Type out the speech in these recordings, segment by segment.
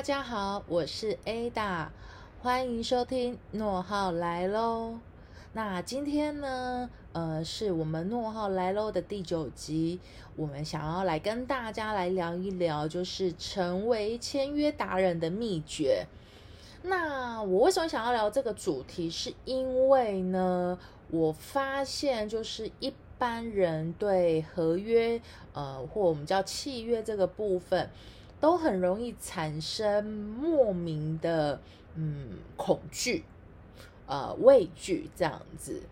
大家好，我是 Ada，欢迎收听诺号来喽。那今天呢，呃，是我们诺号来喽的第九集，我们想要来跟大家来聊一聊，就是成为签约达人的秘诀。那我为什么想要聊这个主题？是因为呢，我发现就是一般人对合约，呃，或我们叫契约这个部分。都很容易产生莫名的嗯恐惧，呃畏惧这样子。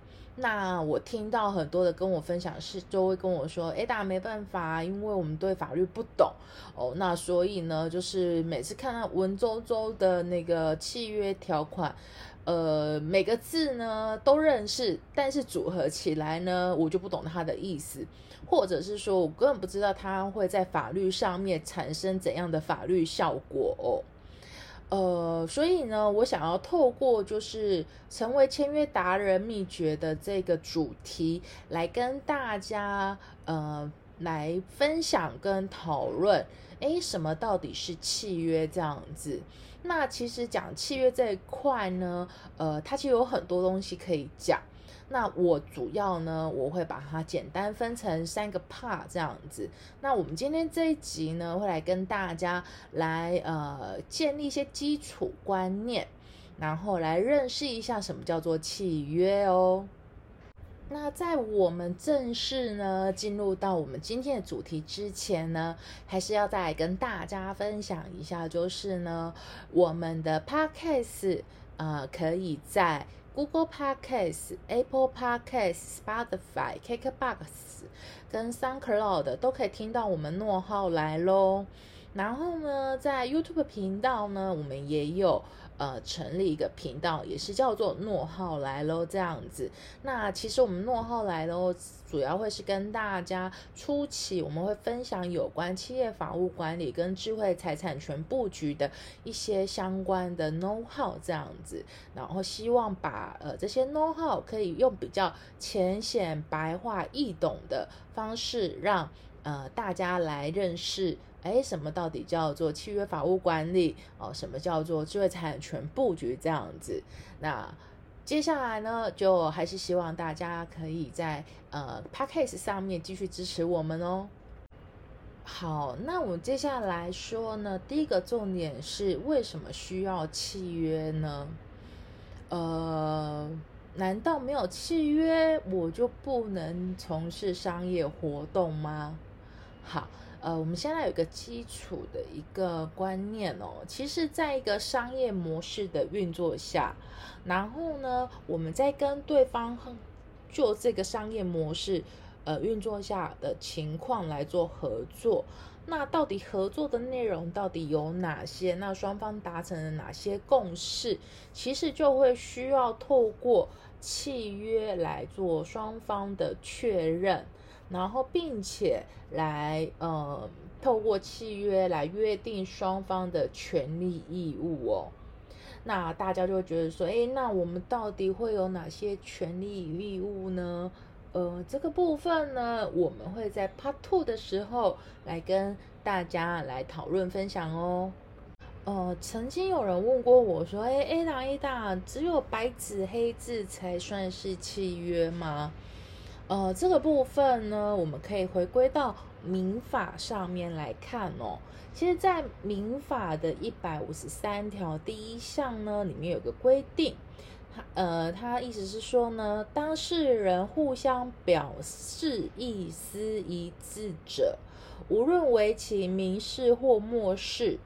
那我听到很多的跟我分享是，就会跟我说：“哎，大家没办法，因为我们对法律不懂哦。那所以呢，就是每次看到文绉绉的那个契约条款，呃，每个字呢都认识，但是组合起来呢，我就不懂它的意思。”或者是说，我根本不知道它会在法律上面产生怎样的法律效果哦。呃，所以呢，我想要透过就是成为签约达人秘诀的这个主题，来跟大家呃来分享跟讨论，诶，什么到底是契约这样子？那其实讲契约这一块呢，呃，它其实有很多东西可以讲。那我主要呢，我会把它简单分成三个 part 这样子。那我们今天这一集呢，会来跟大家来呃建立一些基础观念，然后来认识一下什么叫做契约哦。那在我们正式呢进入到我们今天的主题之前呢，还是要再跟大家分享一下，就是呢，我们的 podcast 呃可以在。Google Podcast、Apple Podcast、Spotify、KKBox 跟 SoundCloud 都可以听到我们诺号来喽。然后呢，在 YouTube 频道呢，我们也有。呃，成立一个频道，也是叫做“诺号来喽”这样子。那其实我们“诺号来喽”主要会是跟大家初期，我们会分享有关企业法务管理跟智慧财产权布局的一些相关的 know how 这样子。然后希望把呃这些 know how 可以用比较浅显、白话、易懂的方式，让呃大家来认识。哎，什么到底叫做契约法务管理？哦，什么叫做智慧财产权布局？这样子，那接下来呢，就还是希望大家可以在呃 p a c k a g e 上面继续支持我们哦。好，那我们接下来说呢，第一个重点是为什么需要契约呢？呃，难道没有契约我就不能从事商业活动吗？好。呃，我们现在有个基础的一个观念哦，其实，在一个商业模式的运作下，然后呢，我们在跟对方就这个商业模式呃运作下的情况来做合作，那到底合作的内容到底有哪些？那双方达成了哪些共识？其实就会需要透过契约来做双方的确认。然后，并且来呃，透过契约来约定双方的权利义务哦。那大家就会觉得说，哎，那我们到底会有哪些权利义务呢？呃，这个部分呢，我们会在 Part Two 的时候来跟大家来讨论分享哦。呃，曾经有人问过我说，哎，A 大 A 大，只有白纸黑字才算是契约吗？呃，这个部分呢，我们可以回归到民法上面来看哦。其实，在民法的一百五十三条第一项呢，里面有个规定，它呃，它意思是说呢，当事人互相表示意思一致者，无论为其民事或漠视，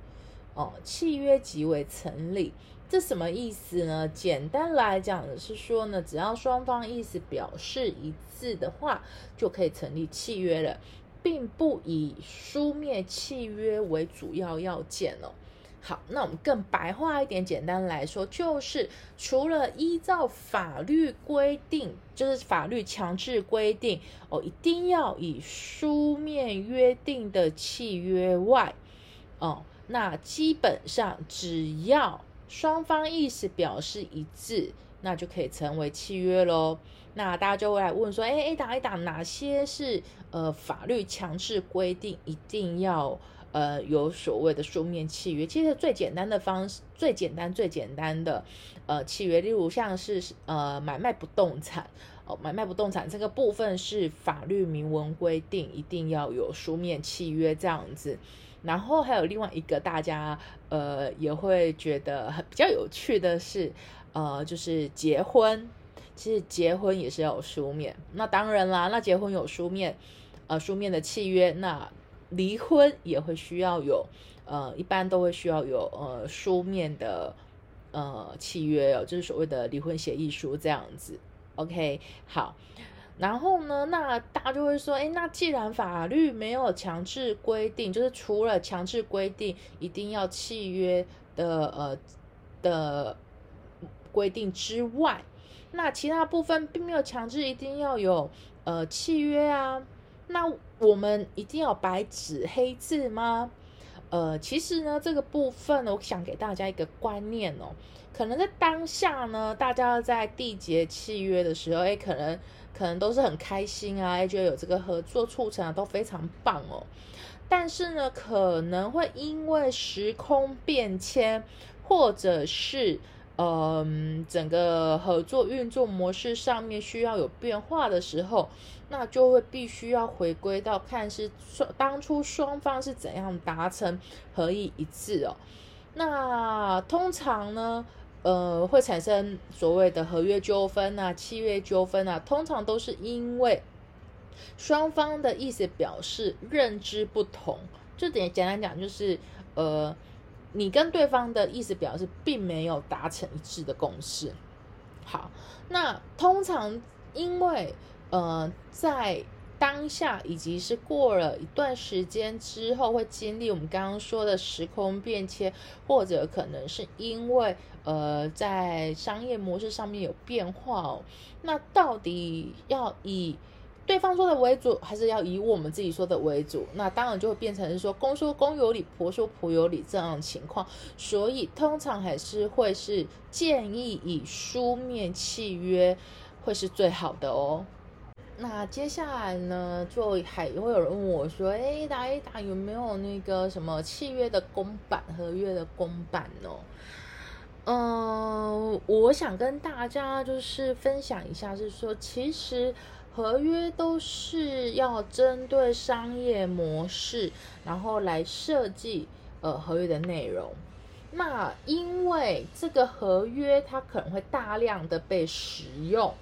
哦，契约即为成立。这什么意思呢？简单来讲的是说呢，只要双方意思表示一致的话，就可以成立契约了，并不以书面契约为主要要件哦。好，那我们更白话一点，简单来说，就是除了依照法律规定，就是法律强制规定哦，一定要以书面约定的契约外，哦，那基本上只要。双方意思表示一致，那就可以成为契约喽。那大家就会来问说：，哎，A 档 A 档哪些是呃法律强制规定一定要呃有所谓的书面契约。其实最简单的方式，最简单最简单的呃契约，例如像是呃买卖不动产哦，买卖不动产这个部分是法律明文规定一定要有书面契约这样子。然后还有另外一个大家呃也会觉得很比较有趣的是，呃就是结婚，其实结婚也是要有书面。那当然啦，那结婚有书面，呃书面的契约，那离婚也会需要有，呃一般都会需要有呃书面的呃契约哦，就是所谓的离婚协议书这样子。OK，好。然后呢，那大家就会说，哎，那既然法律没有强制规定，就是除了强制规定一定要契约的呃的规定之外，那其他部分并没有强制一定要有呃契约啊。那我们一定要白纸黑字吗？呃，其实呢，这个部分我想给大家一个观念哦，可能在当下呢，大家在缔结契约的时候，哎，可能。可能都是很开心啊，觉得有这个合作促成啊，都非常棒哦。但是呢，可能会因为时空变迁，或者是嗯整个合作运作模式上面需要有变化的时候，那就会必须要回归到看是双当初双方是怎样达成合意一致哦。那通常呢？呃，会产生所谓的合约纠纷啊、契约纠纷啊，通常都是因为双方的意思表示认知不同。这点简单讲就是，呃，你跟对方的意思表示并没有达成一致的共识。好，那通常因为呃在。当下以及是过了一段时间之后，会经历我们刚刚说的时空变迁，或者可能是因为呃在商业模式上面有变化哦。那到底要以对方说的为主，还是要以我们自己说的为主？那当然就会变成是说公说公有理，婆说婆有理这样的情况。所以通常还是会是建议以书面契约会是最好的哦。那接下来呢，就还会有人问我说：“哎，打一打有没有那个什么契约的公版、合约的公版呢？”嗯，我想跟大家就是分享一下，是说其实合约都是要针对商业模式，然后来设计呃合约的内容。那因为这个合约它可能会大量的被使用。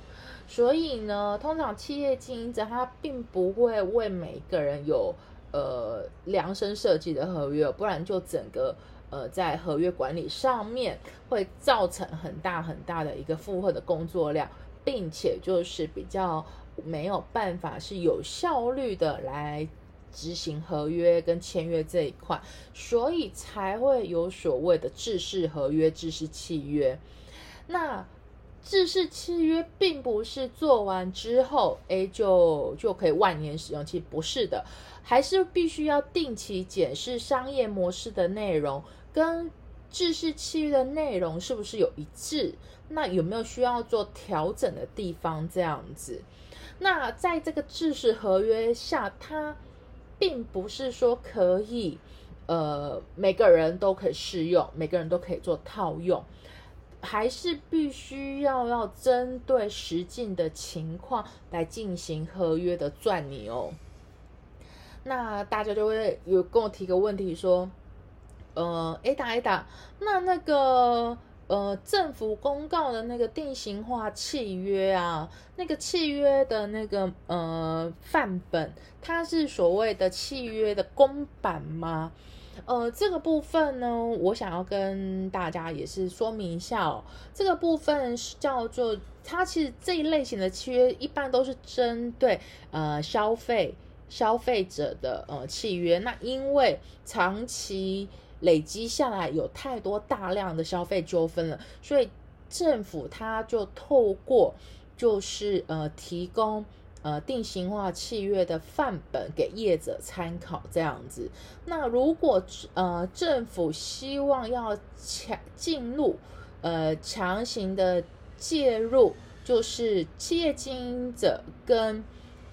所以呢，通常企业经营者他并不会为每个人有呃量身设计的合约，不然就整个呃在合约管理上面会造成很大很大的一个负荷的工作量，并且就是比较没有办法是有效率的来执行合约跟签约这一块，所以才会有所谓的制式合约、制式契约。那制式契约并不是做完之后，哎，就就可以万年使用。其实不是的，还是必须要定期检视商业模式的内容跟制式契约的内容是不是有一致，那有没有需要做调整的地方？这样子，那在这个制式合约下，它并不是说可以，呃，每个人都可以适用，每个人都可以做套用。还是必须要要针对实境的情况来进行合约的撰拟哦。那大家就会有跟我提个问题说，呃，A 打 A 打，那那个呃政府公告的那个定型化契约啊，那个契约的那个呃范本，它是所谓的契约的公版吗？呃，这个部分呢，我想要跟大家也是说明一下哦。这个部分是叫做，它其实这一类型的契约一般都是针对呃消费消费者的呃契约。那因为长期累积下来有太多大量的消费纠纷了，所以政府它就透过就是呃提供。呃，定型化契约的范本给业者参考，这样子。那如果呃政府希望要强进入，呃强行的介入，就是企业经营者跟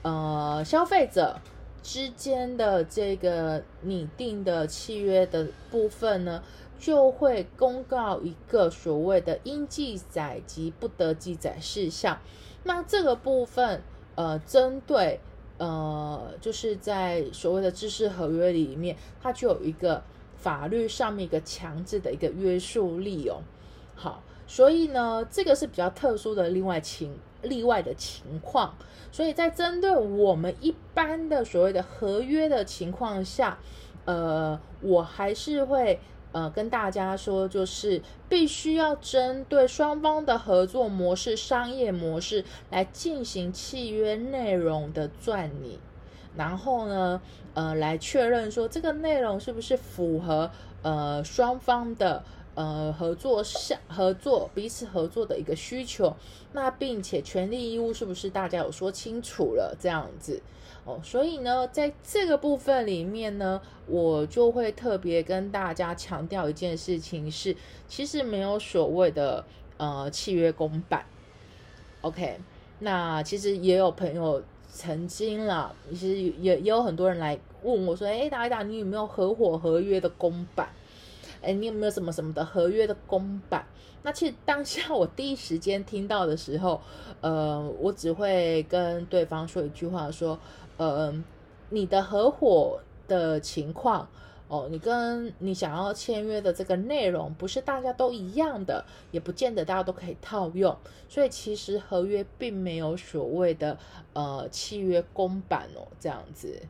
呃消费者之间的这个拟定的契约的部分呢，就会公告一个所谓的应记载及不得记载事项。那这个部分，呃，针对呃，就是在所谓的知识合约里面，它就有一个法律上面一个强制的一个约束力哦。好，所以呢，这个是比较特殊的另外情例外的情况。所以在针对我们一般的所谓的合约的情况下，呃，我还是会。呃，跟大家说，就是必须要针对双方的合作模式、商业模式来进行契约内容的撰拟，然后呢，呃，来确认说这个内容是不是符合呃双方的呃合作项合作彼此合作的一个需求，那并且权利义务是不是大家有说清楚了这样子。哦，所以呢，在这个部分里面呢，我就会特别跟大家强调一件事情是，其实没有所谓的呃契约公版。OK，那其实也有朋友曾经啦，其实也也有很多人来问我说，哎，达达，你有没有合伙合约的公版？哎，你有没有什么什么的合约的公版？那其实当下我第一时间听到的时候，呃，我只会跟对方说一句话说。呃，你的合伙的情况哦，你跟你想要签约的这个内容不是大家都一样的，也不见得大家都可以套用，所以其实合约并没有所谓的呃契约公版哦，这样子。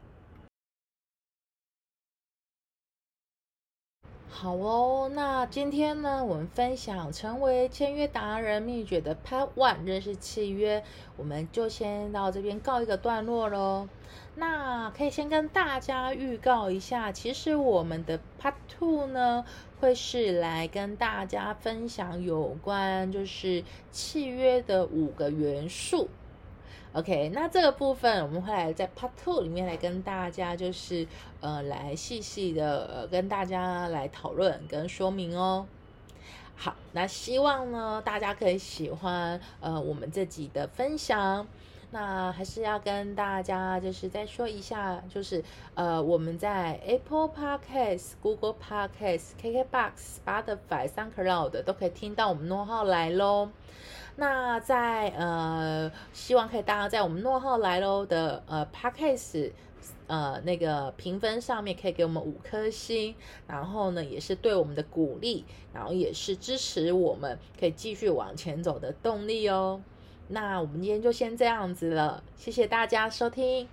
好哦，那今天呢，我们分享成为签约达人秘诀的 Part One 认识契约，我们就先到这边告一个段落喽。那可以先跟大家预告一下，其实我们的 Part Two 呢，会是来跟大家分享有关就是契约的五个元素。OK，那这个部分我们会来在 Part Two 里面来跟大家，就是呃，来细细的呃跟大家来讨论跟说明哦。好，那希望呢大家可以喜欢呃我们这集的分享。那还是要跟大家就是再说一下，就是呃我们在 Apple Podcast、Google Podcast、KKBox、Spotify、SoundCloud 都可以听到我们诺号来喽。那在呃，希望可以大家在我们诺后来喽的呃 podcast 呃那个评分上面可以给我们五颗星，然后呢也是对我们的鼓励，然后也是支持我们可以继续往前走的动力哦。那我们今天就先这样子了，谢谢大家收听。